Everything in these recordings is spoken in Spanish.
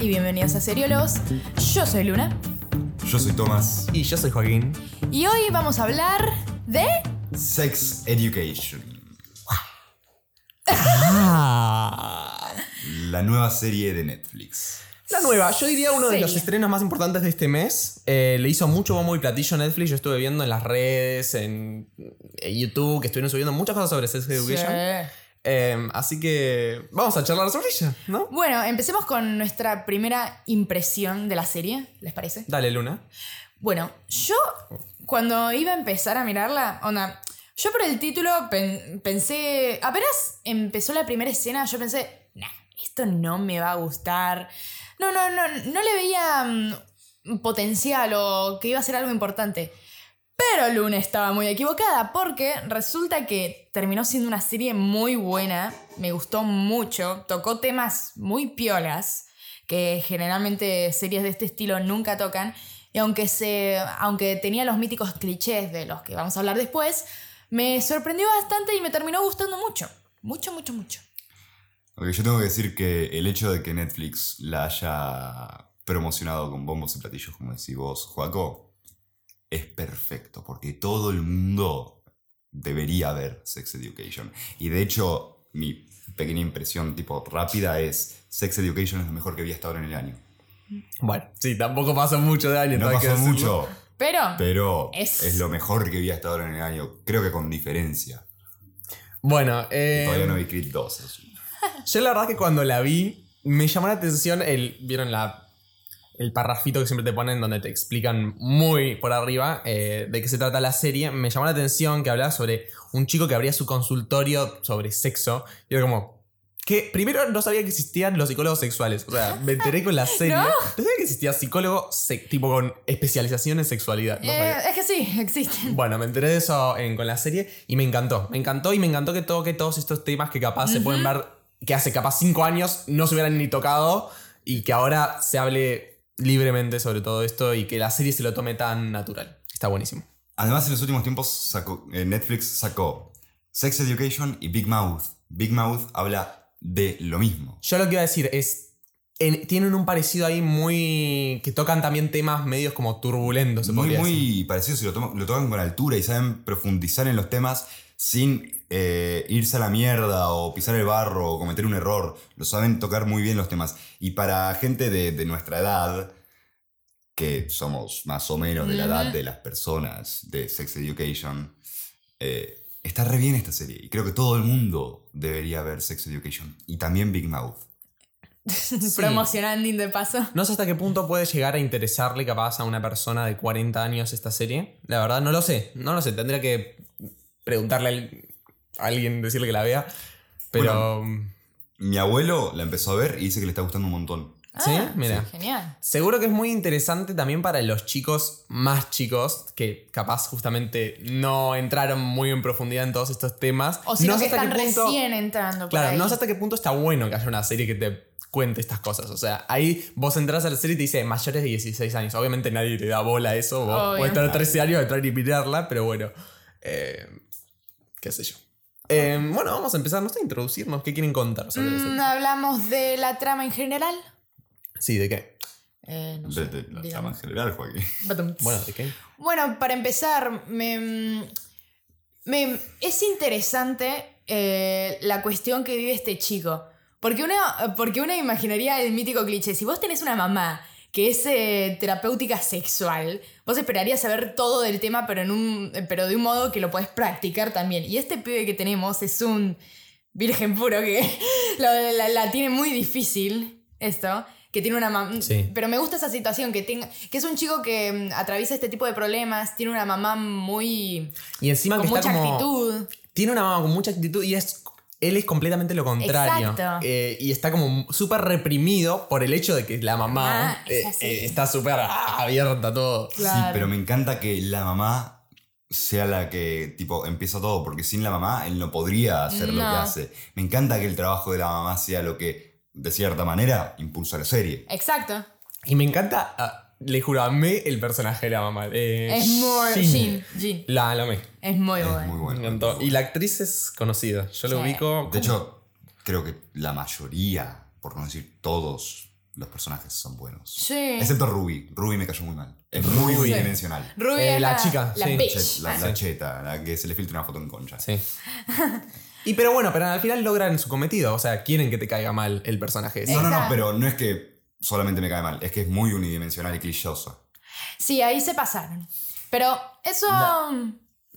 y bienvenidos a Seriólogos. Yo soy Luna Yo soy Tomás. Y yo soy Joaquín. y hoy vamos a hablar de... Sex Education. Ah. La nueva serie de Netflix. La nueva, yo diría uno de Sí. los estrenos más importantes de este mes. Eh, le hizo mucho bombo y platillo a Netflix. Yo estuve viendo en las redes, en, en YouTube, que estuvieron subiendo muchas cosas sobre Sex Education. Sí. Eh, así que vamos a charlar sobre ella, ¿no? Bueno, empecemos con nuestra primera impresión de la serie, ¿les parece? Dale, Luna. Bueno, yo cuando iba a empezar a mirarla, onda, yo por el título pen- pensé, apenas empezó la primera escena, yo pensé, nah, esto no me va a gustar. No, no, no, no le veía mm, potencial o que iba a ser algo importante. Pero Luna estaba muy equivocada porque resulta que terminó siendo una serie muy buena, me gustó mucho, tocó temas muy piolas que generalmente series de este estilo nunca tocan y aunque se aunque tenía los míticos clichés de los que vamos a hablar después, me sorprendió bastante y me terminó gustando mucho, mucho mucho mucho. Ok, yo tengo que decir que el hecho de que Netflix la haya promocionado con bombos y platillos, como decís vos, Joaco, es perfecto, porque todo el mundo debería ver Sex Education. Y de hecho, mi pequeña impresión tipo rápida es, Sex Education es lo mejor que vi hasta ahora en el año. Bueno, sí, tampoco pasó mucho de año. No pasó mucho, Pero pero Es- es... lo mejor que vi hasta ahora en el año. Creo que con diferencia. Bueno, eh, Todavía no vi Creed 2. así. Yo la verdad que cuando la vi, me llamó la atención el. ¿Vieron la, el parrafito que siempre te ponen donde te explican muy por arriba eh, de qué se trata la serie? Me llamó la atención que hablaba sobre un chico que abría su consultorio sobre sexo. Y era como. Que primero no sabía que existían los psicólogos sexuales. O sea, me enteré con la serie. ¿No? No, sabía que existía psicólogo tipo con especialización en sexualidad. No eh, es que sí, existen. Bueno, me enteré de eso en- con la serie y me encantó. Me encantó y me encantó que toque todos estos temas que capaz se pueden ver, que hace capaz cinco años no se hubieran ni tocado y que ahora se hable libremente sobre todo esto y que la serie se lo tome tan natural. Está buenísimo. Además, en los últimos tiempos sacó- eh, Netflix sacó Sex Education y Big Mouth. Big Mouth habla de lo mismo. Yo lo que iba a decir es, en- tienen un parecido ahí muy... que tocan también temas medios como turbulentos, se Muy, muy parecido si lo, toma- lo tocan con altura y saben profundizar en los temas sin eh, irse a la mierda o pisar el barro o cometer un error. Lo saben tocar muy bien los temas. Y para gente de, de nuestra edad, que somos más o menos de la edad de las personas de Sex Education, eh, está re bien esta serie. Y creo que todo el mundo debería ver Sex Education. Y también Big Mouth. Promocionando de paso. No sé hasta qué punto puede llegar a interesarle capaz a una persona de 40 años esta serie. La verdad, no lo sé. No lo sé. Tendría que preguntarle alguien, decirle que la vea. Pero... Mi abuelo la empezó a ver y dice que le está gustando un montón. ¿Sí? Ah, Mira. Genial. Seguro que es muy interesante también para los chicos más chicos, que capaz justamente no entraron muy en profundidad en todos estos temas. O si no, sé que hasta están qué punto- recién entrando por Claro, ahí. no sé hasta qué punto está bueno que haya una serie que te cuente estas cosas. O sea, ahí vos entras a la serie y te dice mayores de 16 años. Obviamente nadie te da bola a eso. Vos Obvio. puedes tener 13 años, entrar y mirarla, pero bueno. eh, qué sé yo. Eh, bueno, vamos a empezar, no sé, a introducirnos. ¿Qué quieren contar sobre Mm, serie? Hablamos de la trama en general. Sí, ¿de qué? Eh, no De, sé, de la trama digamos. en general, Joaquín. Batum. Bueno, ¿de qué? Bueno, para empezar, me, me- es interesante eh, la cuestión que vive este chico. Porque uno, porque uno imaginaría el mítico cliché. Si vos tenés una mamá que es eh, terapéutica sexual, vos esperarías saber todo del tema, pero, en un, pero de un modo que lo podés practicar también. Y este pibe que tenemos es un virgen puro que la, la tiene muy difícil, esto. Que tiene una mamá. Sí. Pero me gusta esa situación, que, tenga, que es un chico que mm, atraviesa este tipo de problemas, tiene una mamá muy. Y encima con que está mucha como... actitud. Tiene una mamá con mucha actitud y es. Él es completamente lo contrario. Exacto. Eh, y está como súper reprimido por el hecho de que la mamá Ah, es eh, eh, está súper ah, abierta a todo. Claro. Sí, pero me encanta que la mamá sea la que tipo empieza todo, porque sin la mamá él no podría hacer lo que hace. Me encanta que el trabajo de la mamá sea lo que, de cierta manera, impulsa la serie. Exacto. Y me encanta, ah, le juro, amé el personaje de la mamá. eh, Es muy. Shin. Jean, Jean. La, la amé. Es muy Es bueno. muy Me bueno. encantó. Y la actriz es conocida. Yo lo Sí. ubico. De hecho, creo que la mayoría, por no decir todos, los personajes son buenos. Sí. Excepto Ruby. Ruby me cayó muy mal. Es muy Ruby. unidimensional. Ruby Eh, es la la, chica, la sí. bitch. La, la cheta, la que se le filtra una foto en concha. Sí. Y pero bueno, pero al final logran su cometido. O sea, quieren que te caiga mal el personaje. ese. No, no, no, Exacto. pero no es que solamente me cae mal, es que es muy unidimensional y clichoso. Sí, ahí se pasaron. Pero eso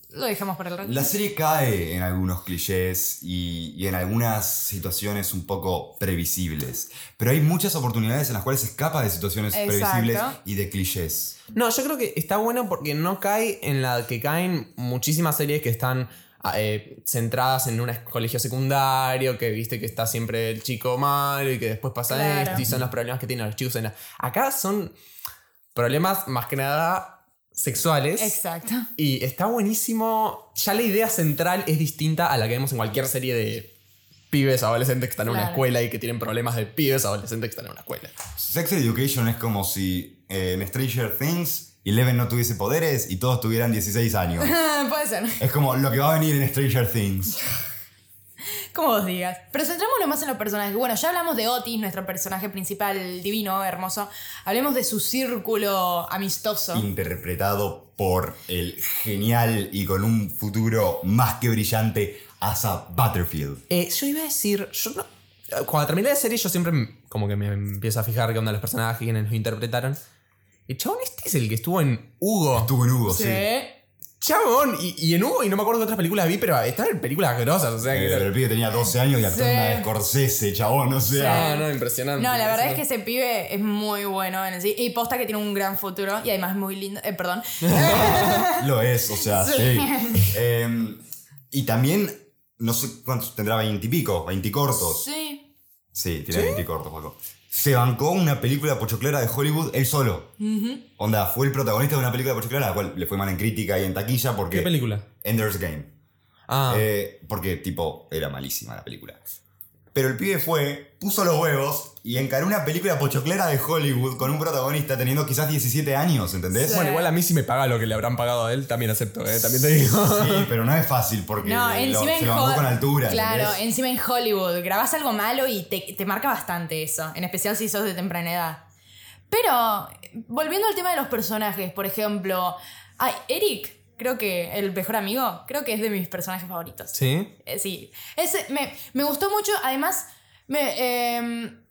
lo dejamos para el rato. La serie cae en algunos clichés y, y en algunas situaciones un poco previsibles, pero hay muchas oportunidades en las cuales escapa de situaciones Exacto. previsibles y de clichés. No, yo creo que está bueno porque no cae en la que caen muchísimas series que están eh, centradas en un colegio secundario, que viste que está siempre el chico malo y que después pasa Claro. esto y son los problemas que tienen los chicos en la... Acá son problemas más que nada sexuales. Exacto. Y está buenísimo. Ya la idea central es distinta a la que vemos en cualquier serie de pibes adolescentes que están en una escuela y que tienen problemas de pibes adolescentes que están en una escuela. Sex Education es como si eh, en Stranger Things Eleven no tuviese poderes y todos tuvieran 16 años. Puede ser. es como lo que va a venir en Stranger Things. Como vos digas. Pero centrémonos más en los personajes. Bueno, ya hablamos de Otis, nuestro personaje principal, divino, hermoso. Hablemos de su círculo amistoso. Interpretado por el genial y con un futuro más que brillante Asa Butterfield. Eh, yo iba a decir, yo no- cuando terminé la serie yo siempre como que me empiezo a fijar qué onda los personajes, quiénes los interpretaron. Y chabón, este es el que estuvo en Hugo. Estuvo en Hugo, sí. Sí. Chabón, y, y en Hugo, y no me acuerdo qué otras películas vi, pero estaba en películas grosas, o sea que... Eh, pero el pibe tenía 12 años y actuó en una de Scorsese, chabón, o sea. No, no, impresionante. No, la verdad es que ese pibe es muy bueno en el sí. Y posta que tiene un gran futuro. Y además es muy lindo. Eh, perdón. Lo es, o sea, sí. Eh, y también, no sé cuántos tendrá, 20 y pico, 20 cortos. sí. Sí, tiene 20 cortos, Paco. Se bancó una película pochoclera de Hollywood él solo. Onda, fue el protagonista de una película pochoclera, la cual le fue mal en crítica y en taquilla porque. ¿Qué película? Ender's Game. Ah, Eh, porque, tipo, era malísima la película. Pero el pibe fue, puso los huevos y encaró una película pochoclera de Hollywood con un protagonista teniendo quizás 17 años, ¿entendés? Sí. bueno, igual a mí si me paga lo que le habrán pagado a él, también acepto, ¿eh? También te digo. Sí, pero no es fácil porque No, lo- encima se lo Hol- con altura. Claro, ¿entendés? encima en Hollywood. Grabás algo malo y te, te marca bastante eso. En especial si sos de temprana edad. Pero, volviendo al tema de los personajes, por ejemplo. Ay, Eric, creo que el mejor amigo, creo que es de mis personajes favoritos. ¿Sí? Eh, sí. Ese, me, me gustó mucho, además, me, em,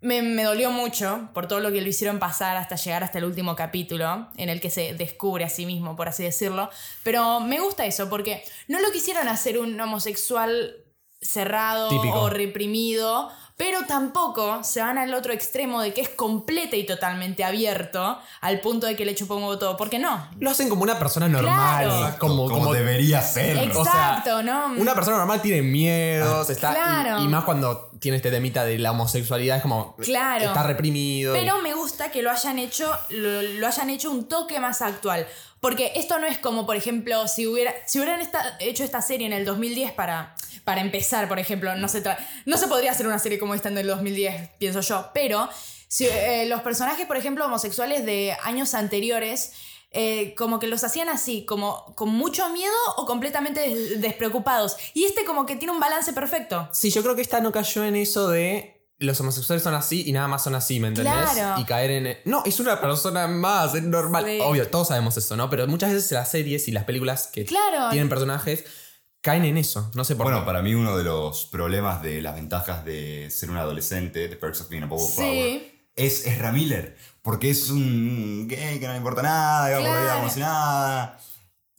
me, me dolió mucho por todo lo que lo hicieron pasar hasta llegar hasta el último capítulo, en el que se descubre a sí mismo, por así decirlo. Pero me gusta eso, porque no lo quisieron hacer un homosexual cerrado Típico. o reprimido, pero tampoco se van al otro extremo de que es completa y totalmente abierto, al punto de que le chupó un huevo todo. ¿Por qué no? Lo hacen como una persona normal. Claro. Como, como, como debería ser. O sea, Exacto, ¿no? Una persona normal tiene miedos, está. y- Claro. Y, más cuando tiene este temita de la homosexualidad, es como. Claro. Está reprimido. Pero me gusta que lo hayan hecho, lo, lo hayan hecho un toque más actual. Porque esto no es como, por ejemplo, si, hubiera, si hubieran hecho esta serie en el 2010 para, para empezar, por ejemplo, no se, no se podría hacer una serie como esta en el 2010, pienso yo. Pero si, eh, los personajes, por ejemplo, homosexuales de años anteriores, eh, como que los hacían así, como con mucho miedo o completamente des- despreocupados. Y este como que tiene un balance perfecto. Sí, yo creo que esta no cayó en eso de. Los homosexuales son así y nada más son así, ¿me entendés? Claro. Y caer en. No, es una persona más, es normal. Sí. Obvio, todos sabemos eso, ¿no? Pero muchas veces las series y las películas que Claro. tienen personajes caen en eso. No sé por Bueno, qué. para mí uno de los problemas de las ventajas de ser un adolescente, de Perks of Being a Power Sí. Power, es Ezra Miller. Porque es un gay que no le importa nada, que va por la vida Claro. como si nada.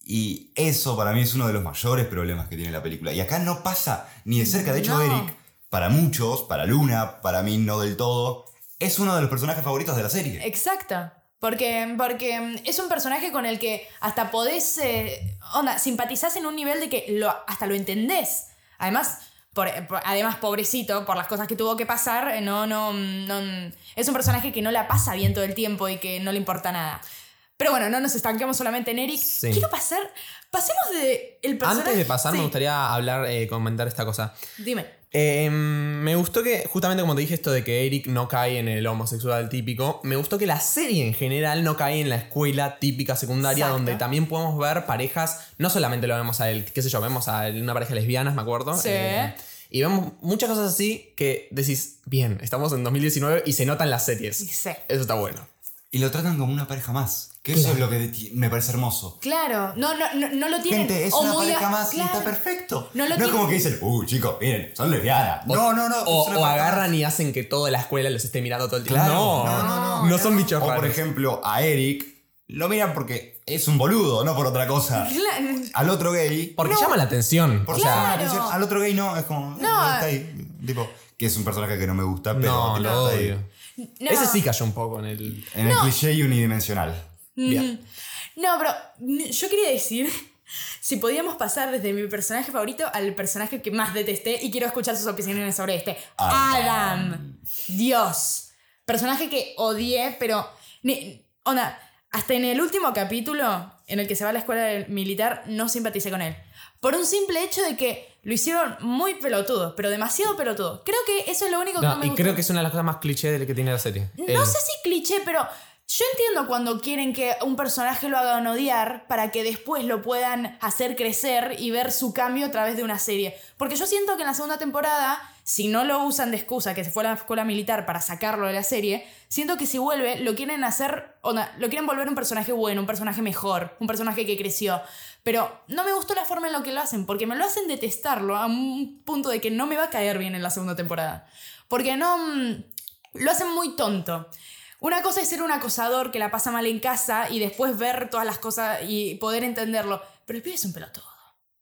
Y eso para mí es uno de los mayores problemas que tiene la película. Y acá no pasa ni de cerca. De hecho, No. Eric, para muchos, para Luna, para mí no del todo, es uno de los personajes favoritos de la serie. Exacto. Porque, porque es un personaje con el que hasta podés. eh, onda, simpatizás en un nivel de que lo, hasta lo entendés. Además, por- por- además, pobrecito, por las cosas que tuvo que pasar, eh, no, no, no. Es un personaje que no la pasa bien todo el tiempo y que no le importa nada. Pero bueno, no nos estanquemos solamente en Eric. Sí. Quiero pasar. Pasemos de el personaje. Antes de pasar, me Sí, gustaría hablar, eh, comentar esta cosa. Dime. Eh, me gustó que, justamente como te dije, esto de que Eric no cae en el homosexual típico. Me gustó que la serie en general no cae en la escuela típica secundaria, Exacto. donde también podemos ver parejas. No solamente lo vemos a él, qué sé yo, vemos a una pareja de lesbianas, me acuerdo. Sí. eh, Y vemos muchas cosas así que decís, bien, estamos en 2019 y se notan las series. Sí. Eso está bueno. Y lo tratan como una pareja más. Que eso es lo que me parece hermoso. Claro, no, no, no, no lo tienen. Gente, es o una pareja a- más y está perfecto. No No, lo es tiene- como que dicen, uh, chicos, miren, son lesbianas. No, no, no. O, es agarran y hacen que toda la escuela los esté mirando todo el tiempo. Claro, no, no, no, no, son bichos O por ejemplo, a Eric lo miran porque es un boludo, no por otra cosa. Claro. Al otro gay. Porque llama la atención. Porque o sea, llama la atención. Al otro gay no, es como. No. está ahí. Tipo, que es un personaje que no me gusta, pero. no, lo está ahí. No. Ese sí cayó un poco en el. En el cliché unidimensional. Bien. No, pero yo quería decir si podíamos pasar desde mi personaje favorito al personaje que más detesté y quiero escuchar sus opiniones sobre este. Adam. Adam. Dios. Personaje que odié, pero... Ni, onda, hasta en el último capítulo en el que se va a la escuela militar no simpaticé con él. Por un simple hecho de que lo hicieron muy pelotudo, pero demasiado pelotudo. Creo que eso es lo único que no, No, me y gustó. creo que es una de las cosas más cliché de que tiene la serie. No El- sé si cliché, pero yo entiendo cuando quieren que un personaje lo hagan odiar para que después lo puedan hacer crecer y ver su cambio a través de una serie. Porque yo siento que en la segunda temporada, si no lo usan de excusa que se fue a la escuela militar para sacarlo de la serie, siento que si vuelve lo quieren hacer, onda, lo quieren volver un personaje bueno, un personaje mejor, un personaje que creció. Pero no me gustó la forma en la que lo hacen, porque me lo hacen detestarlo a un punto de que no me va a caer bien en la segunda temporada. Porque no... mm, Lo hacen muy tonto. Una cosa es ser un acosador que la pasa mal en casa y después ver todas las cosas y poder entenderlo. Pero el pibe es un pelotudo.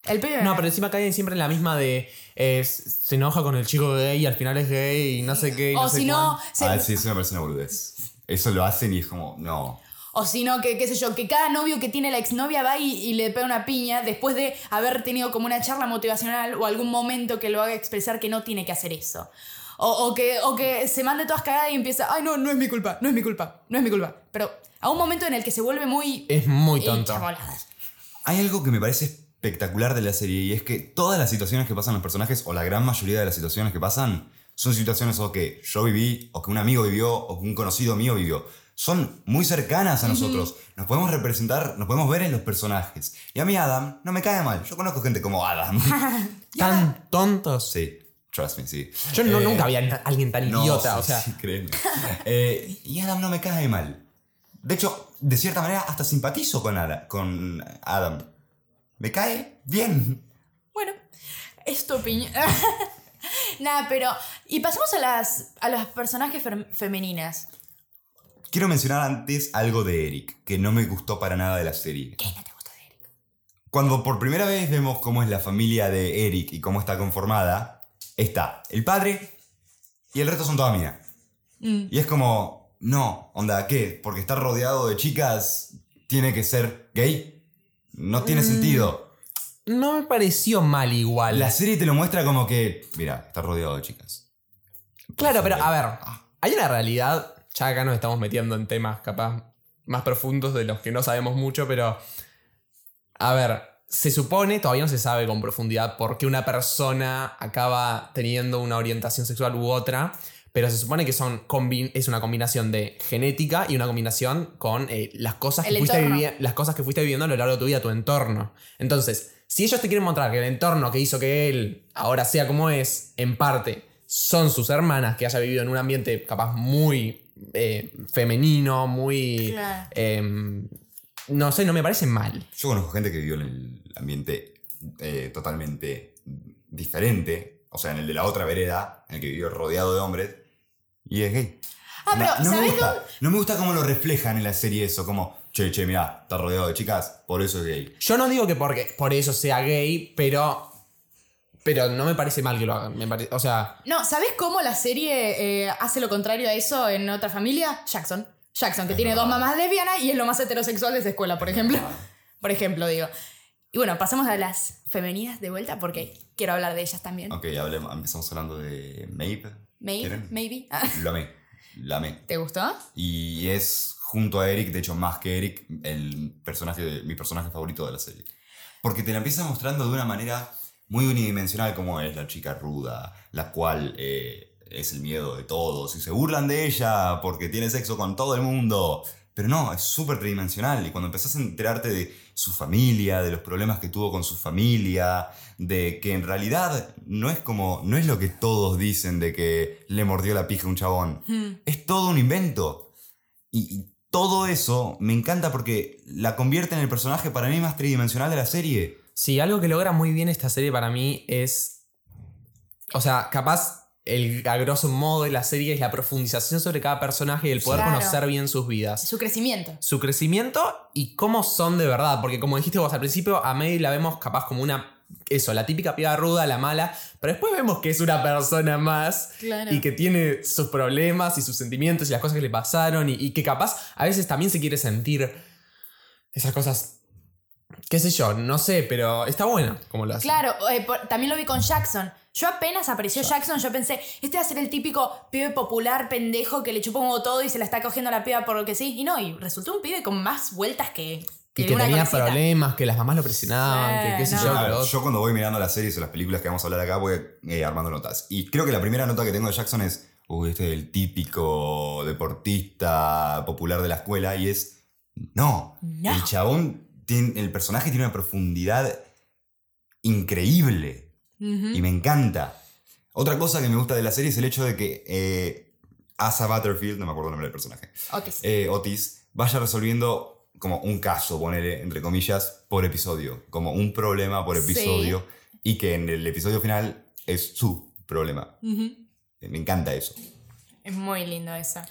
El pibe. No, pero encima caen siempre en la misma de. eh, se enoja con el chico gay y al final es gay y no sé qué. y o no sé si no, cuánto. se- Ah, sí, es una persona boludez. Eso lo hacen y es como, no. O si no, que qué sé yo, que cada novio que tiene la exnovia va y, y le pega una piña después de haber tenido como una charla motivacional o algún momento que lo haga expresar que no tiene que hacer eso. O, o que, o que se mande todas cagadas y empieza, ay, no, no es mi culpa, no es mi culpa, no es mi culpa. Pero a un momento en el que se vuelve muy... Es muy tonto. Hay algo que me parece espectacular de la serie y es que todas las situaciones que pasan los personajes, o la gran mayoría de las situaciones que pasan, son situaciones o que yo viví, o que un amigo vivió, o que un conocido mío vivió. Son muy cercanas a nosotros. Nos podemos representar, nos podemos ver en los personajes. Y a mí Adam no me cae mal. Yo conozco gente como Adam. Tan tontos. sí, trust me, sí. Yo no, Eh, nunca había na- alguien tan no, idiota. sí, o sea, sí, créeme. Eh, y Adam no me cae mal. De hecho, de cierta manera, hasta simpatizo con, Ada- con Adam. Me cae bien. Bueno, es tu opinión. Nada, pero. Y pasemos a las, a las personajes femeninas. Quiero mencionar antes algo de Eric, que no me gustó para nada de la serie. ¿Qué no te gusta de Eric? Cuando por primera vez vemos cómo es la familia de Eric y cómo está conformada, está el padre y el resto son toda mina. Mm. Y es como, no, onda, ¿qué? Porque está rodeado de chicas, tiene que ser gay. No tiene Mm. sentido. no me pareció mal igual. La serie te lo muestra como que, mira, está rodeado de chicas. Claro, pero a ver, Ah. hay una realidad. Ya acá nos estamos metiendo en temas capaz más profundos de los que no sabemos mucho, pero. A ver, se supone, todavía no se sabe con profundidad por qué una persona acaba teniendo una orientación sexual u otra, pero se supone que son es una combinación de genética y una combinación con eh, las, cosas que fuiste las cosas que fuiste viviendo a lo largo de tu vida, tu entorno. Entonces, si ellos te quieren mostrar que el entorno que hizo que él ahora sea como es, en parte, son sus hermanas que haya vivido en un ambiente capaz muy eh, femenino, muy... Claro. em, no sé, no me parece mal. Yo conozco gente que vivió en el ambiente eh, totalmente diferente, o sea, en el de la otra vereda, en el que vivió rodeado de hombres, y es gay. Ah, pero, no, no me ¿sabés gusta, dónde- no me gusta cómo lo reflejan en la serie eso, como, che, che, mirá, está rodeado de chicas, por eso es gay. Yo no digo que porque, por eso sea gay, pero... Pero no me parece mal que lo hagan. Me pare- o sea, No, ¿sabes cómo la serie eh, hace lo contrario a eso en otra familia? Jackson. Jackson, que tiene dos mamás lesbianas y es lo más heterosexual de esa escuela, por ejemplo. Por ejemplo, digo. Y bueno, pasamos a las femeninas de vuelta porque quiero hablar de ellas también. Ok, hablemos, empezamos hablando de Maeve. ¿Quieren? maybe. Ah, Lo amé, la amé. ¿Te gustó? Y es junto a Eric, de hecho más que Eric, el personaje de- mi personaje favorito de la serie. Porque te la empieza mostrando de una manera muy unidimensional como es la chica ruda, la cual eh, es el miedo de todos y se burlan de ella porque tiene sexo con todo el mundo. Pero no, es súper tridimensional. Y cuando empezás a enterarte de su familia, de los problemas que tuvo con su familia, de que en realidad no es como. no es lo que todos dicen de que le mordió la pija a un chabón. Es todo un invento. Y, y todo eso me encanta porque la convierte en el personaje para mí más tridimensional de la serie. Sí, algo que logra muy bien esta serie para mí es. O sea, capaz el a grosso modo de la serie es la profundización sobre cada personaje y el poder Claro. conocer bien sus vidas. Su crecimiento. Su crecimiento y cómo son de verdad. Porque como dijiste vos al principio, a May la vemos capaz como una. Eso, la típica piba ruda, la mala. Pero después vemos que es una persona más. Claro. Y que tiene sus problemas y sus sentimientos y las cosas que le pasaron. Y, y que capaz a veces también se quiere sentir esas cosas. Qué sé yo, no sé, pero está bueno como lo hace. Claro, eh, por- también lo vi con Jackson. Yo apenas apareció Jackson, yo pensé, este va a ser el típico pibe popular pendejo que le chupa un todo y se la está cogiendo la piba por lo que sí. Y no, y resultó un pibe con más vueltas que, Y que una tenía cosita. problemas, que las mamás lo presionaban, que qué sé yo. yo cuando voy mirando las series o las películas que vamos a hablar acá voy eh, armando notas. Y creo que la primera nota que tengo de Jackson es, uy, este es el típico deportista popular de la escuela y es, no, No. el chabón, tiene, el personaje tiene una profundidad increíble y me encanta. Otra cosa que me gusta de la serie es el hecho de que eh, Asa Butterfield, no me acuerdo el nombre del personaje, Otis. eh, Otis vaya resolviendo como un caso, ponele entre comillas, por episodio, como un problema por Sí. episodio y que en el episodio final es su problema. Eh, Me encanta eso. Es muy lindo eso.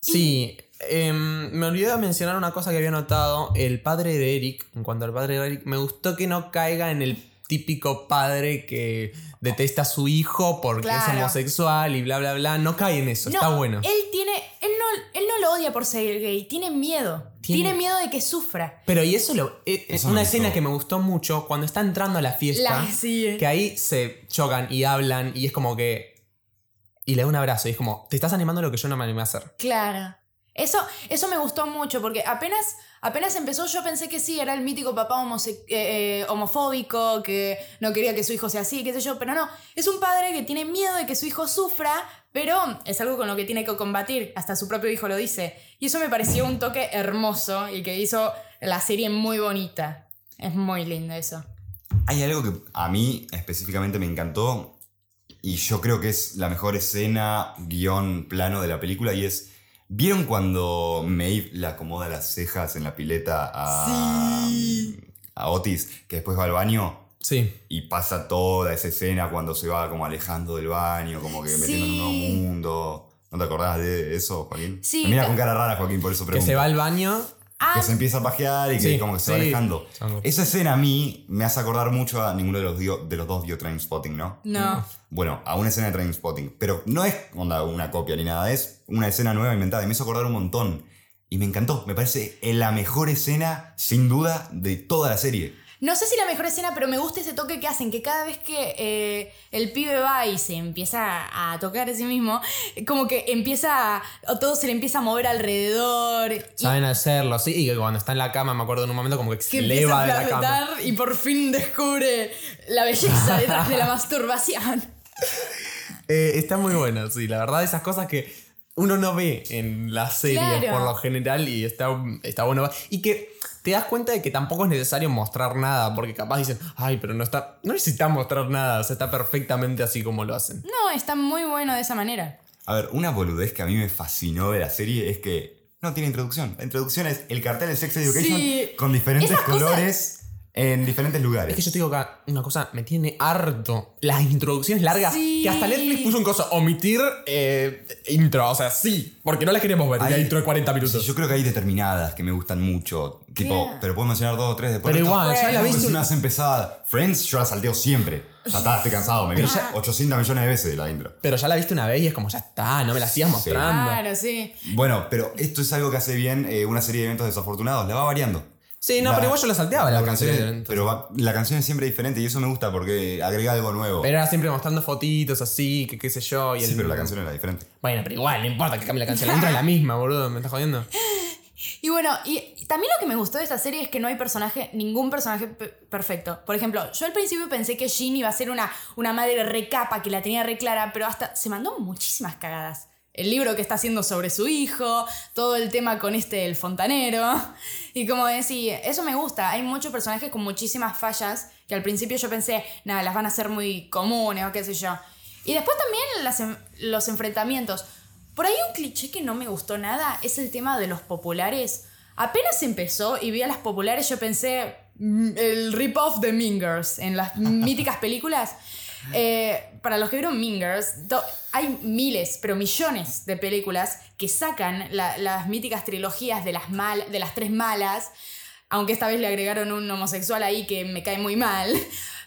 Sí, em, me olvidé de mencionar una cosa que había notado. El padre de Eric, en cuanto al padre de Eric, me gustó que no caiga en el típico padre que detesta a su hijo porque es homosexual y bla, bla, bla. No cae en eso, está bueno. Él tiene. Él no, él no lo odia por ser gay, tiene miedo. Tiene- Tiene, miedo de que sufra. Pero y eso, lo, eh, es Eso me una gustó. escena que me gustó mucho cuando está entrando a la fiesta. La- sí. Que ahí se chocan y hablan y es como que... Y le da un abrazo y es como, te estás animando a lo que yo no me animé a hacer. Claro. Eso, eso me gustó mucho porque apenas, apenas empezó yo pensé que sí, era el mítico papá homose- eh, eh, homofóbico que no quería que su hijo sea así, qué sé yo, pero no, es un padre que tiene miedo de que su hijo sufra, pero es algo con lo que tiene que combatir, hasta su propio hijo lo dice. Y eso me pareció un toque hermoso y que hizo la serie muy bonita. Es muy lindo eso. Hay algo que a mí específicamente me encantó y yo creo que es la mejor escena, guion, plano de la película y es... ¿Vieron cuando Maeve le acomoda las cejas en la pileta a, a Otis, que después va al baño? Sí. Y pasa toda esa escena cuando se va como alejando del baño, como que metiendo en un nuevo Sí. mundo. ¿No te acordás de eso, Joaquín? Sí, Me mira con cara rara, Joaquín, por eso Que pregunto. se va al baño. Ah, Que se empieza a pajear y que Sí, como que se va sí. alejando. Chango. Esa escena a mí me hace acordar mucho a ninguno de los, dio- de los dos dio Trainspotting, ¿no? no. Bueno, a una escena de Trainspotting. Pero no es onda, una copia ni nada, es una escena nueva inventada. Y me hizo acordar un montón. Y me encantó. Me parece la mejor escena, sin duda, de toda la serie. No sé si la mejor escena, pero me gusta ese toque que hacen, que cada vez que eh, el pibe va y se empieza a tocar a sí mismo, como que empieza, a- todo se le empieza a mover alrededor. y Saben hacerlo, sí. Y que cuando está en la cama, me acuerdo en un momento como que que se eleva de la cama. y por fin descubre la belleza detrás de la masturbación. Eh, está muy bueno, sí. La verdad, esas cosas que uno no ve en las series Claro. por lo general y está, está bueno. Y que te das cuenta de que tampoco es necesario mostrar nada, porque capaz dicen, ay, pero no está. No necesitan mostrar nada, o sea, está perfectamente así como lo hacen. No, está muy bueno de esa manera. A ver, una boludez que a mí me fascinó de la serie es que no tiene introducción. La introducción es el cartel de Sex Education Sí. con diferentes Esas cosas- colores en diferentes lugares. Es que yo te digo acá una cosa, me tiene harto. Las introducciones largas, Sí. que hasta Netflix puso un coso, omitir eh, intro, o sea, sí, porque no las queremos ver, Hay- la intro de 40 minutos. Sí, yo creo que hay determinadas que me gustan mucho. Tipo, pero puedo mencionar dos o tres después. Pero igual, ya la viste. Es una hacen pesada. Friends yo la salteo siempre. Ya está, estoy cansado. Me vi 800 millones de veces de la intro. Pero ya la viste una vez y es como, ya está, no me la sigas mostrando. Claro, sí. Bueno, pero esto es algo que hace bien eh, una serie de eventos desafortunados. La va variando. Sí, no, La- pero igual yo la salteaba la, La canción, pero va- la canción es siempre diferente y eso me gusta porque agrega algo nuevo. Pero era siempre mostrando fotitos así, que qué sé yo. Y sí, el- pero la canción era diferente. Bueno, pero igual, no importa que cambie la canción. La intro es la misma, boludo, me estás jodiendo. Y bueno, y también lo que me gustó de esta serie es que no hay personaje, ningún personaje pe- perfecto. Por ejemplo, yo al principio pensé que Jean iba a ser una, una madre recapa que la tenía re clara, pero hasta se mandó muchísimas cagadas. El libro que está haciendo sobre su hijo, todo el tema con este, el fontanero. Y como decía, eso me gusta. Hay muchos personajes con muchísimas fallas que al principio yo pensé, nada, las van a hacer muy comunes o qué sé yo. Y después también los enfrentamientos. Por ahí un cliché que no me gustó nada es el tema de los populares. Apenas empezó y vi a las populares, yo pensé mm, el rip-off de Mingers en las míticas películas. Eh, para los que vieron Mingers, hay miles, pero millones de películas que sacan la- las míticas trilogías de las, mal, de las tres malas, aunque esta vez le agregaron un homosexual ahí que me cae muy mal.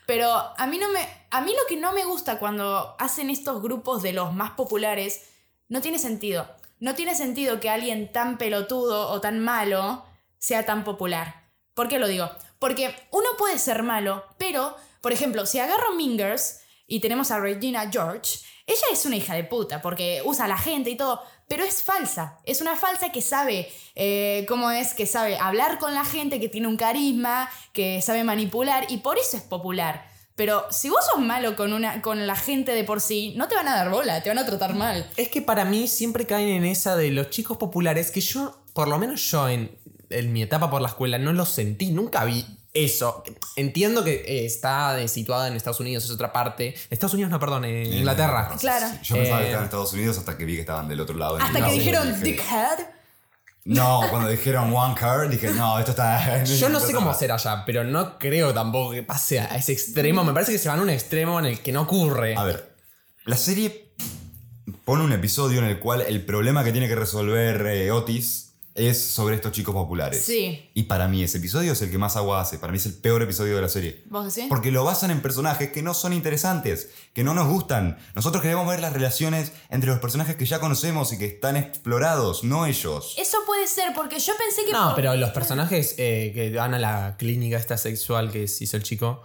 Pero a mí, no me, a mí lo que no me gusta cuando hacen estos grupos de los más populares, no tiene sentido. No tiene sentido que alguien tan pelotudo o tan malo sea tan popular. ¿Por qué lo digo? Porque uno puede ser malo, pero, por ejemplo, si agarro Mingers y tenemos a Regina George, ella es una hija de puta porque usa a la gente y todo, pero es falsa. Es una falsa que sabe eh, cómo es, que sabe hablar con la gente, que tiene un carisma, que sabe manipular y por eso es popular. Pero si vos sos malo con, una, con la gente de por sí, no te van a dar bola, te van a tratar mal. Es que para mí siempre caen en esa de los chicos populares que yo, por lo menos yo en, mi etapa por la escuela, no lo sentí, nunca vi eso. Entiendo que eh, está eh, situada en Estados Unidos, es otra parte. Estados Unidos, no, perdón, en Inglaterra. Claro. Yo pensaba Eh, que estaban en Estados Unidos hasta que vi que estaban del otro lado. Hasta que dijeron Dije, dickhead. No, cuando dijeron one card, dije, no, esto está. Yo no sé cómo hacer allá, pero no creo tampoco que pase a ese extremo. Me parece que se van a un extremo en el que no ocurre. A ver, la serie pone un episodio en el cual el problema que tiene que resolver eh, Otis es sobre estos chicos populares. Sí. Y para mí ese episodio es el que más agua hace. Para mí es el peor episodio de la serie. ¿Vos decís? Porque lo basan en personajes que no son interesantes, que no nos gustan. Nosotros queremos ver las relaciones entre los personajes que ya conocemos y que están explorados, no ellos. Eso puede ser, porque yo pensé que. No, pero los personajes eh, que van a la clínica esta sexual que se hizo el chico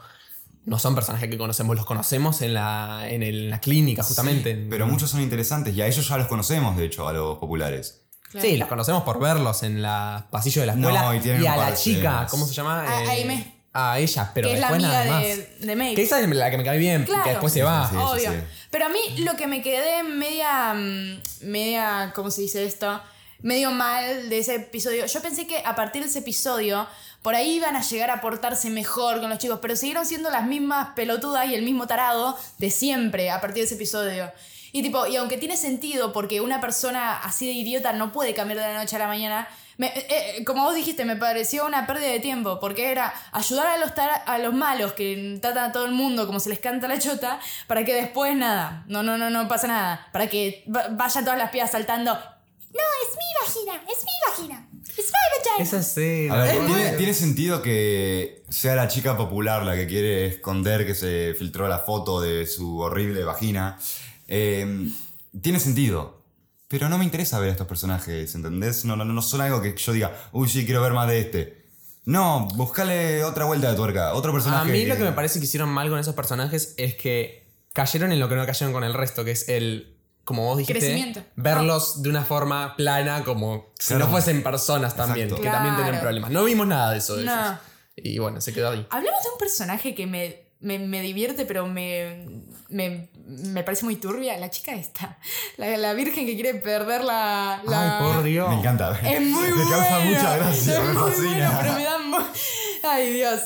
no son personajes que conocemos, los conocemos en la, en el- la clínica, justamente. en- Pero muchos son interesantes y a ellos ya los conocemos, de hecho, a los populares. Claro. Sí, los conocemos por verlos en la pasillo de la escuela. No, y tienen a la chica, escenas. ¿cómo se llama? A- Eh, a Aimee. A ella, pero que es la después amiga nada más. de, de Maeve. Que esa es la que me cae bien, Claro. que después se va. Sí, sí. Obvio. Pero a mí lo que me quedé media. mm, media. ¿Cómo se dice esto? Medio mal de ese episodio. Yo pensé que a partir de ese episodio. Por ahí iban a llegar a portarse mejor con los chicos, pero siguieron siendo las mismas pelotudas y el mismo tarado de siempre a partir de ese episodio. Y tipo, y aunque tiene sentido, porque una persona así de idiota no puede cambiar de la noche a la mañana, me- eh, eh, como vos dijiste, me pareció una pérdida de tiempo, porque era ayudar a los, a los malos que tratan a todo el mundo como se les canta la chota, para que después nada, no, no, no, no pasa nada, para que va- vayan todas las pibas saltando, no, es mi vagina, es mi vagina, es my vagina. Esa escena. A ver, Es ¿tiene, muy- tiene sentido que sea la chica popular la que quiere esconder que se filtró la foto de su horrible vagina. Eh, tiene sentido. Pero no me interesa ver a estos personajes, ¿entendés? No, no, no son algo que yo diga, uy, sí, quiero ver más de este. No, buscale otra vuelta de tuerca, otro A personaje. mí lo que me parece que hicieron mal con esos personajes es que cayeron en lo que no cayeron con el resto, que es el, como vos dijiste, Crecimiento. verlos de una forma plana, como si Claro. no fuesen personas también, Exacto. que también tienen problemas. No vimos nada de eso de No. ellos. Y bueno, se quedó ahí. Hablemos de un personaje que me, me, me divierte, pero me, me, me parece muy turbia. La chica esta. La, la virgen que quiere perder la. la- Ay, por Dios. Me encanta. Es muy Me causa buena, mucha gracia, Es me muy fascina. buena, pero me da. mo- Ay, Dios.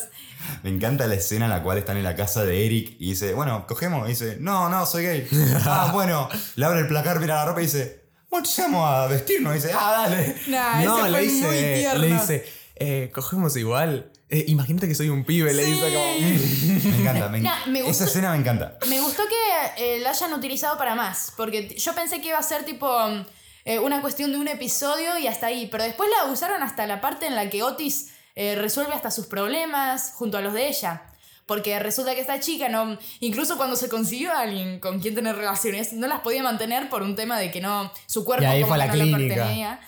Me encanta la escena en la cual están en la casa de Eric y dice, bueno, cogemos. Y dice, no, no, soy gay. ah, bueno. Le abre el placar, mira la ropa y dice, bueno, vamos a vestirnos. Y dice, ah, dale. Nah, no, ese le fue muy dice, le dice, eh, cogemos igual. Eh, imagínate que soy un pibe, le dice como... Me encanta, me, No, me Esa escena me encanta. Me gustó que eh, la hayan utilizado para más, porque t- yo pensé que iba a ser tipo mm, eh, una cuestión de un episodio y hasta ahí, pero después la usaron hasta la parte en la que Otis eh, resuelve hasta sus problemas junto a los de ella. Porque resulta que esta chica no. Incluso cuando se consiguió a alguien con quien tener relaciones, no las podía mantener por un tema de que no. Su cuerpo Y ahí como fue a que la no clínica. pertenecía.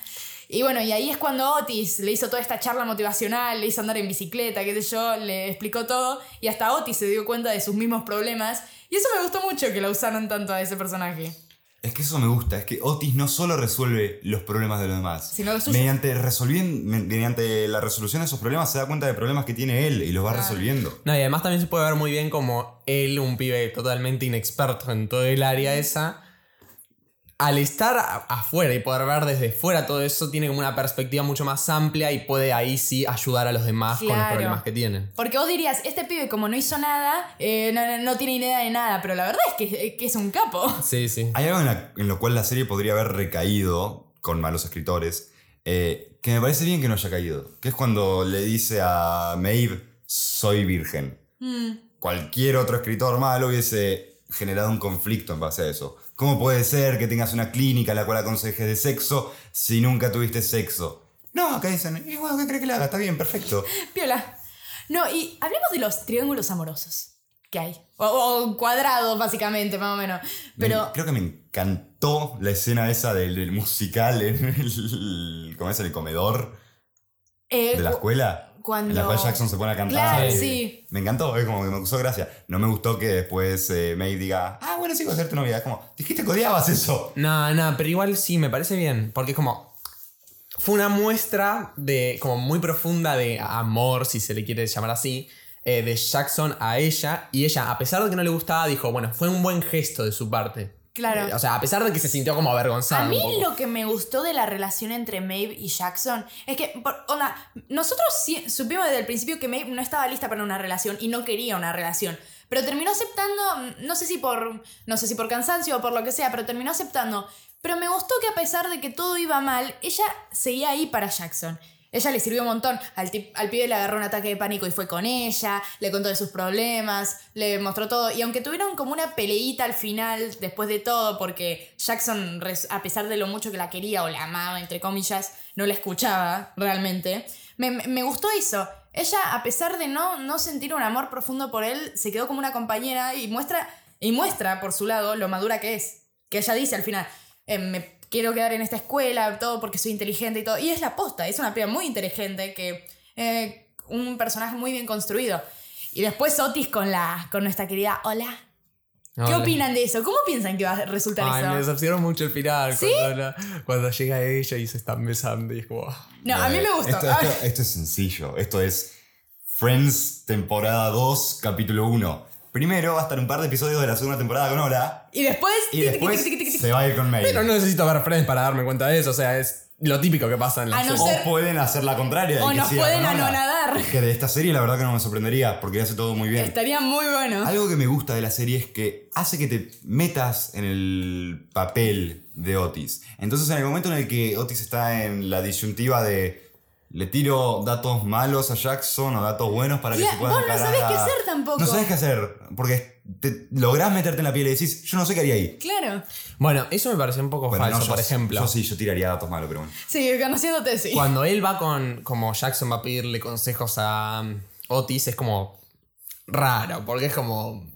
Y bueno, y ahí es cuando Otis le hizo toda esta charla motivacional, le hizo andar en bicicleta, qué sé yo, le explicó todo. Y hasta Otis se dio cuenta de sus mismos problemas. Y eso me gustó mucho que la usaron tanto a ese personaje. Es que eso me gusta, es que Otis no solo resuelve los problemas de los demás, Sino los mediante, mediante la resolución de esos problemas se da cuenta de problemas que tiene él y los va Claro. resolviendo. No, y además también se puede ver muy bien como él, un pibe totalmente inexperto en todo el área esa, al estar afuera y poder ver desde fuera todo eso, tiene como una perspectiva mucho más amplia y puede ahí sí ayudar a los demás con los problemas que tienen. Porque vos dirías, este pibe como no hizo nada, eh, no, no- no tiene idea de nada, pero la verdad es que, que es un capo. Sí, sí. Hay algo en, la- en lo cual la serie podría haber recaído con malos escritores, eh, que me parece bien que no haya caído, que es cuando le dice a Maeve, soy virgen. Cualquier otro escritor malo hubiese generado un conflicto en base a eso. ¿Cómo puede ser que tengas una clínica en la cual aconsejes de sexo si nunca tuviste sexo? No, acá dicen, "Y bueno, ¿qué crees que le haga? Está bien, perfecto. Piola. No, y hablemos de los triángulos amorosos que hay. O, o cuadrados, básicamente, más o menos. Me- Pero creo que me encantó la escena esa del, del musical en el, ¿cómo es? el comedor eh, de la cu- escuela. Cuando- En la cual Jackson se pone a cantar. Claro, sí. Me encantó, es como que me causó gracia. No me gustó que después eh, May diga, ah, bueno, sí, voy a ser tu novia. Es como, dijiste que odiabas eso. No, no, pero igual sí, me parece bien. Porque es como. Fue una muestra de. como muy profunda de amor, si se le quiere llamar así. eh, de Jackson a ella. Y ella, a pesar de que no le gustaba, dijo, bueno, fue un buen gesto de su parte. Claro. Eh, o sea, a pesar de que se sintió como avergonzada. A mí lo que me gustó de la relación entre Maeve y Jackson es que, por- onda, nosotros sí- supimos desde el principio que Maeve no estaba lista para una relación y no quería una relación. Pero terminó aceptando, mm, no sé si por, no sé si por cansancio o por lo que sea, pero terminó aceptando. Pero me gustó que a pesar de que todo iba mal, ella seguía ahí para Jackson. Ella le sirvió un montón. Al, al pibe le agarró un ataque de pánico y fue con ella, le contó de sus problemas, le mostró todo. Y aunque tuvieron como una peleita al final, después de todo, porque Jackson, a pesar de lo mucho que la quería o la amaba, entre comillas, no la escuchaba realmente, me, gustó eso. Ella, a pesar de no, no sentir un amor profundo por él, se quedó como una compañera y muestra, y muestra por su lado lo madura que es. Que ella dice al final, eh, me quiero quedar en esta escuela, todo porque soy inteligente y todo. Y es la posta, es una piba muy inteligente, que eh, un personaje muy bien construido. Y después Otis con, la, con nuestra querida Hola. ¿Qué Hola. opinan de eso? ¿Cómo piensan que va a resultar Ay, me eso? decepcionó mucho el final. ¿Sí? Cuando, la- cuando llega ella y se están besando y es como... ah. No, a mí me gustó. Esto, esto- esto es sencillo. Esto es Friends temporada 2, capítulo 1. Primero va a estar un par de episodios de la segunda temporada con Hola. Y después... Y tic, tic, después tic, tic, tic, tic. se va a ir con May. Pero no necesito ver Friends para darme cuenta de eso. O sea, es lo típico que pasa en la A no serie. O ser- pueden hacer la contraria. O que nos pueden anonadar. Que de esta serie la verdad que no me sorprendería porque hace todo muy bien. Estaría muy bueno. Algo que me gusta de la serie es que hace que te metas en el papel de Otis. Entonces, en el momento en el que Otis está en la disyuntiva de le tiro datos malos a Jackson o datos buenos para que se pueda vos no sabés qué hacer tampoco. No sabes qué hacer, porque te, lográs meterte en la piel y decís, yo no sé qué haría ahí. Claro. Bueno, eso me pareció un poco Bueno, falso, no, yo- por ejemplo. Yo sí, yo tiraría datos malos, pero bueno. Sí, conociéndote, sí. Cuando él va con. Como Jackson va a pedirle consejos a Otis, es como. raro, porque es como.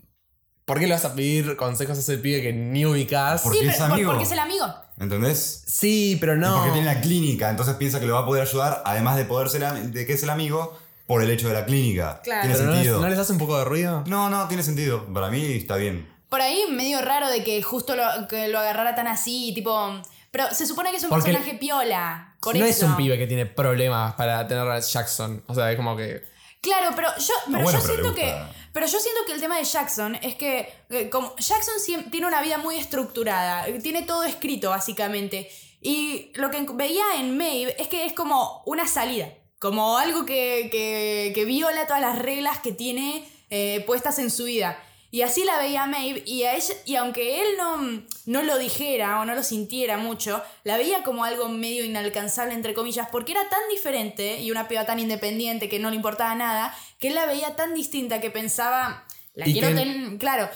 ¿Por qué le vas a pedir consejos a ese pibe que ni ubicas? Porque Sí, es pero- por- amigo. porque es el amigo. ¿Entendés? Sí, pero Y no. porque tiene la clínica, entonces piensa que lo va a poder ayudar, además de poder ser am- de que es el amigo, por el hecho de la clínica. Claro. Tiene Pero no les, sentido. ¿no les hace un poco de ruido? No, no, tiene sentido. Para mí está bien. Por ahí medio raro de que justo lo, que lo agarrara tan así, tipo... Pero se supone que es un Porque- personaje piola. Por no eso. es un pibe que tiene problemas para tener a Jackson. O sea, es como que. Claro, pero yo, pero bueno, yo pero siento que. Pero yo siento que el tema de Jackson es que. eh, como Jackson tiene una vida muy estructurada. Tiene todo escrito, básicamente. Y lo que veía en Maeve es que es como una salida. Como algo que, que, que viola todas las reglas que tiene eh, puestas en su vida. Y así la veía Maeve, y, a ella, y aunque él no, no lo dijera o no lo sintiera mucho, la veía como algo medio inalcanzable, entre comillas, porque era tan diferente y una piba tan independiente que no le importaba nada, que él la veía tan distinta que pensaba, la Y quiero que- tener, claro.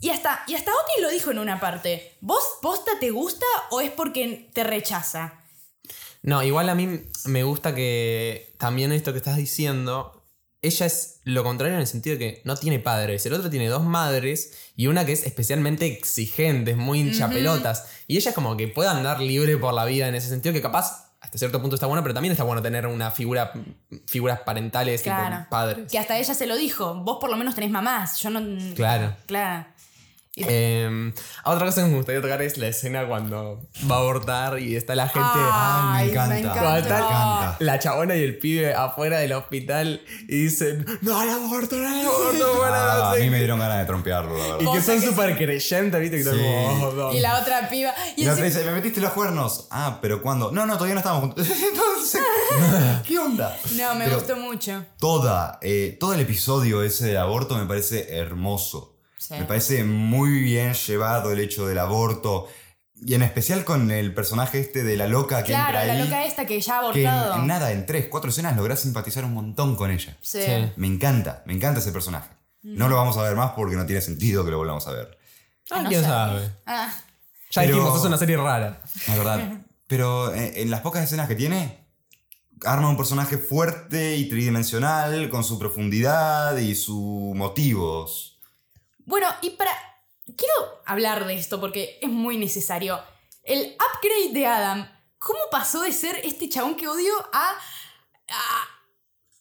Y hasta, y hasta Otis lo dijo en una parte, ¿vos posta te gusta o es porque te rechaza? No, igual a mí me gusta que también esto que estás diciendo, ella es lo contrario en el sentido de que no tiene padres. El otro tiene dos madres y una que es especialmente exigente, es muy hincha pelotas. Y ella es como que puede andar libre por la vida en ese sentido, que capaz hasta cierto punto está bueno, pero también está bueno tener una figura, figuras parentales, Claro. tipo padres. Que hasta ella se lo dijo, vos por lo menos tenés mamás, yo no... Claro. Claro. Eh, otra cosa que me gustaría tocar es la escena cuando va a abortar y está la gente. Ay, me encanta. me Cuando está Me encanta. la chabona y el pibe afuera del hospital y dicen: No al aborto, no al aborto, bueno, Ah, no a sé mí qué". me dieron ganas de trompearlo, la Y verdad. que Cosa son que- súper creyentes, ¿viste? Que Sí. como, "Oh, no". Y la otra piba. Y Y la otra dice, ¿me metiste los cuernos? Ah, pero ¿cuándo? No, no, todavía no estábamos juntos. Entonces, ¿qué onda? No, me Pero gustó mucho. Toda, eh, todo el episodio ese de aborto me parece hermoso. Sí. Me parece muy bien llevado el hecho del aborto. Y en especial con el personaje este de la loca que Claro, entra la ahí. loca esta que ya ha que en, abortado. en nada, en tres, cuatro escenas lográs simpatizar un montón con ella. Sí. Sí. Me encanta, me encanta ese personaje. No lo vamos a ver más porque no tiene sentido que lo volvamos a ver. Ah, no quién sabe. Ah, Ya Pero- dijimos, es una serie rara. Es verdad. Pero en, en las pocas escenas que tiene, arma un personaje fuerte y tridimensional, con su profundidad y sus motivos. Bueno, y para. Quiero hablar de esto porque es muy necesario. El upgrade de Adam. ¿Cómo pasó de ser este chabón que odio a. a.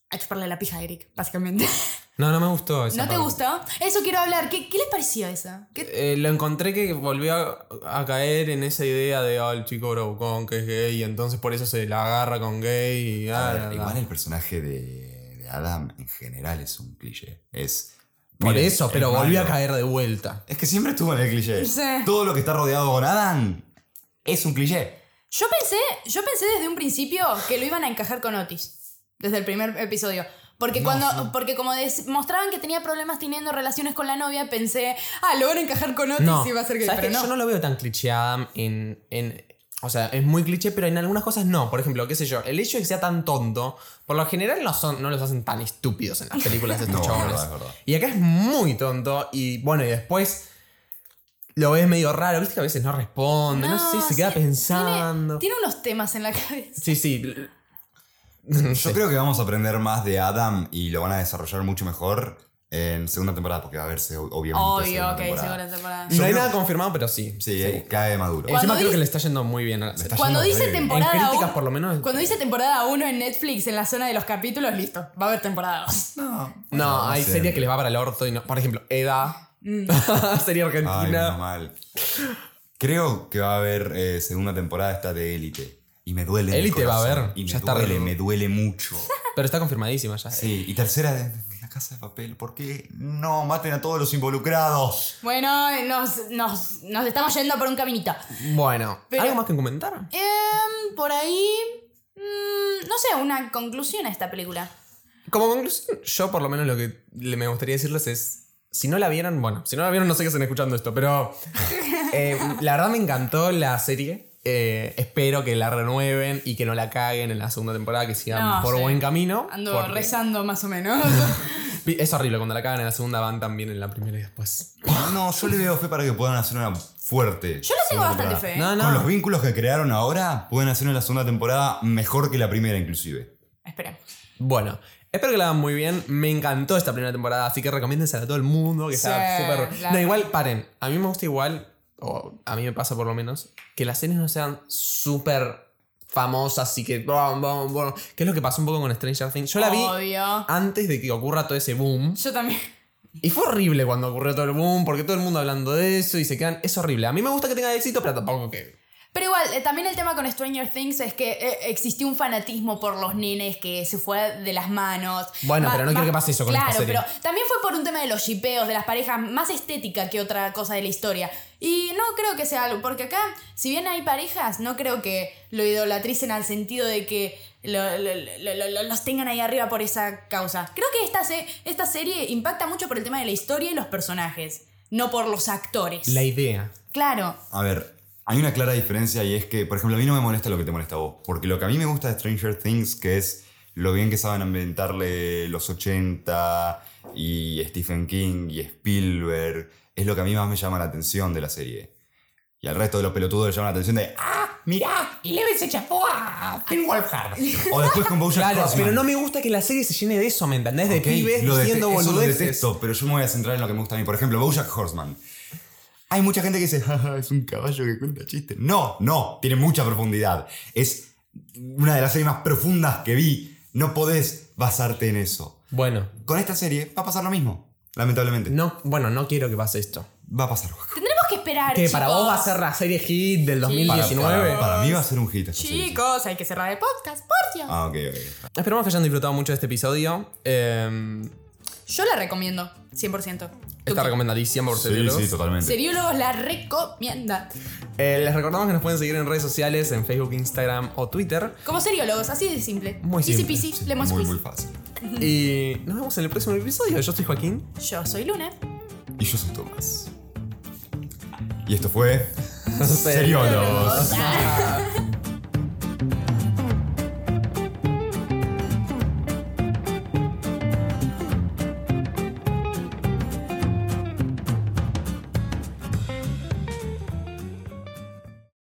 a chuparle la pija a Eric, básicamente? No, no me gustó. esa ¿No te parte. gustó? Eso quiero hablar. ¿Qué, qué les pareció eso? ¿Qué- Eh, lo encontré que volvió a, a caer en esa idea de ah, el chico bravucón que es gay y entonces por eso se la agarra con gay y ah, ver, la, la. igual el personaje de, de Adam en general es un cliché. Es. Por miren, eso, es pero volvió a caer de vuelta. Es que siempre estuvo en el cliché. Sí. Todo lo que está rodeado con Adam es un cliché. Yo pensé, yo pensé desde un principio que lo iban a encajar con Otis. Desde el primer episodio. Porque No, cuando, porque como des- mostraban que tenía problemas teniendo relaciones con la novia, pensé, ah, lo van a encajar con Otis No, y va a ser. ¿sabes Pero no. yo no lo veo tan cliché Adam en, en- O sea, es muy cliché, pero en algunas cosas no. Por ejemplo, qué sé yo, el hecho de que sea tan tonto, por lo general no, son, no los hacen tan estúpidos en las películas de estos No, es chabones. verdad, es verdad. Y acá es muy tonto y bueno, y después lo ves medio raro, viste que a veces no responde, no, sé, se queda sí, pensando. Tiene, tiene unos temas en la cabeza. Sí, sí. Yo creo que vamos a aprender más de Adam y lo van a desarrollar mucho mejor en segunda temporada, porque va a verse obviamente. Obvio, segunda ok, temporada. segunda temporada. No hay creo- nada confirmado, pero sí. Sí, eh, cae maduro. Cuando Encima creo dice- que le está yendo muy bien a está Cuando yendo dice temporada En críticas, 1, por lo menos. cuando dice temporada 1 en Netflix en la zona de los capítulos, listo, va a haber temporada 2. No, No, hay sé. series que les va para el orto y no. Por ejemplo, Eda. Mm. serie Ay, argentina. menos mal. Creo que va a haber eh, segunda temporada esta de Élite. Y me duele. Élite va a corazón. haber, Y me ya está duele, re- me duele mucho. Pero está confirmadísima ya. Sí, y tercera de, la casa de papel. ¿Por qué no maten a todos los involucrados? Bueno, nos, nos, nos estamos yendo por un caminito. Bueno, Pero- ¿algo más que comentar? Em, por ahí. mm, no sé, una conclusión a esta película. Como conclusión, yo por lo menos lo que me gustaría decirles es. Si no la vieron, bueno, si no la vieron no sé qué están escuchando esto, pero eh, la verdad me encantó la serie. Eh, espero que la renueven y que no la caguen en la segunda temporada, que sigan No, por sí. buen camino. Ando porque rezando más o menos. Es horrible cuando la cagan en la segunda van también en la primera y después. No, yo le veo fe para que puedan hacer una fuerte. Yo le tengo bastante temporada. fe. No, no. Con los vínculos que crearon ahora, pueden hacer en la segunda temporada mejor que la primera, inclusive. Espera. Bueno, espero que la hagan muy bien. Me encantó esta primera temporada, así que recomiéndensela a todo el mundo. Que Sí, está súper. No, igual, paren. A mí me gusta igual, o a mí me pasa por lo menos, que las series no sean súper famosas y que. bom, bom, bom, que es lo que pasó un poco con Stranger Things. Yo la vi Obvio. antes de que ocurra todo ese boom. Yo también. Y fue horrible cuando ocurrió todo el boom, porque todo el mundo hablando de eso y se quedan. Es horrible. A mí me gusta que tenga éxito, pero tampoco que. Pero igual, eh, también el tema con Stranger Things es que eh, existió un fanatismo por los nenes que se fue de las manos. Bueno, Ma- pero no ma- quiero que pase eso con claro, esta serie. pero también fue por un tema de los shipeos, de las parejas, más estética que otra cosa de la historia. Y no creo que sea algo, porque acá, si bien hay parejas, no creo que lo idolatricen al sentido de que lo- lo- lo- lo- lo- los tengan ahí arriba por esa causa. Creo que esta, se- esta serie impacta mucho por el tema de la historia y los personajes, no por los actores. La idea. Claro. A ver, hay una clara diferencia y es que, por ejemplo, a mí no me molesta lo que te molesta a vos. Porque lo que a mí me gusta de Stranger Things, que es lo bien que saben ambientarle los 80 y Stephen King y Spielberg, es lo que a mí más me llama la atención de la serie. Y al resto de los pelotudos le llama la atención de ¡Ah! ¡Mirá! Y Leven se chapó a Wolfhard. O después con Bojack Claro, pero no me gusta que la serie se llene de eso, ¿me entendés? De Ok, pibes lo diciendo eso lo boludeces. detesto, pero yo me voy a centrar en lo que me gusta a mí. Por ejemplo, Bojack Horseman. Hay mucha gente que dice, "Ah, es un caballo que cuenta chistes. No, no, tiene mucha profundidad. Es una de las series más profundas que vi. No podés basarte en eso. Bueno, Con esta serie va a pasar lo mismo, lamentablemente. no, bueno, no quiero que pase esto. va a pasar. Tendremos que esperar. Que para vos va a ser la serie hit del Para, 2019. para- para mí va a ser un hit esta serie. Chicos, hay que cerrar el podcast, por Dios. Ah, ok, ok. Esperamos que hayan disfrutado mucho de este episodio. Eh, Yo la recomiendo, 100%. ¿Tú está recomendadísima por Sí, seriólogos. sí, totalmente. Seriólogos la recomienda. Eh, les recordamos que nos pueden seguir en redes sociales, en Facebook, Instagram o Twitter. Como seriólogos, así de simple. Muy Easy simple, peasy, Sí, lemon muy, squeeze. muy fácil. Y nos vemos en el próximo episodio. Yo soy Joaquín. Yo soy Luna. Y yo soy Tomás. Y esto fue. Seriólogos. Seriólogos.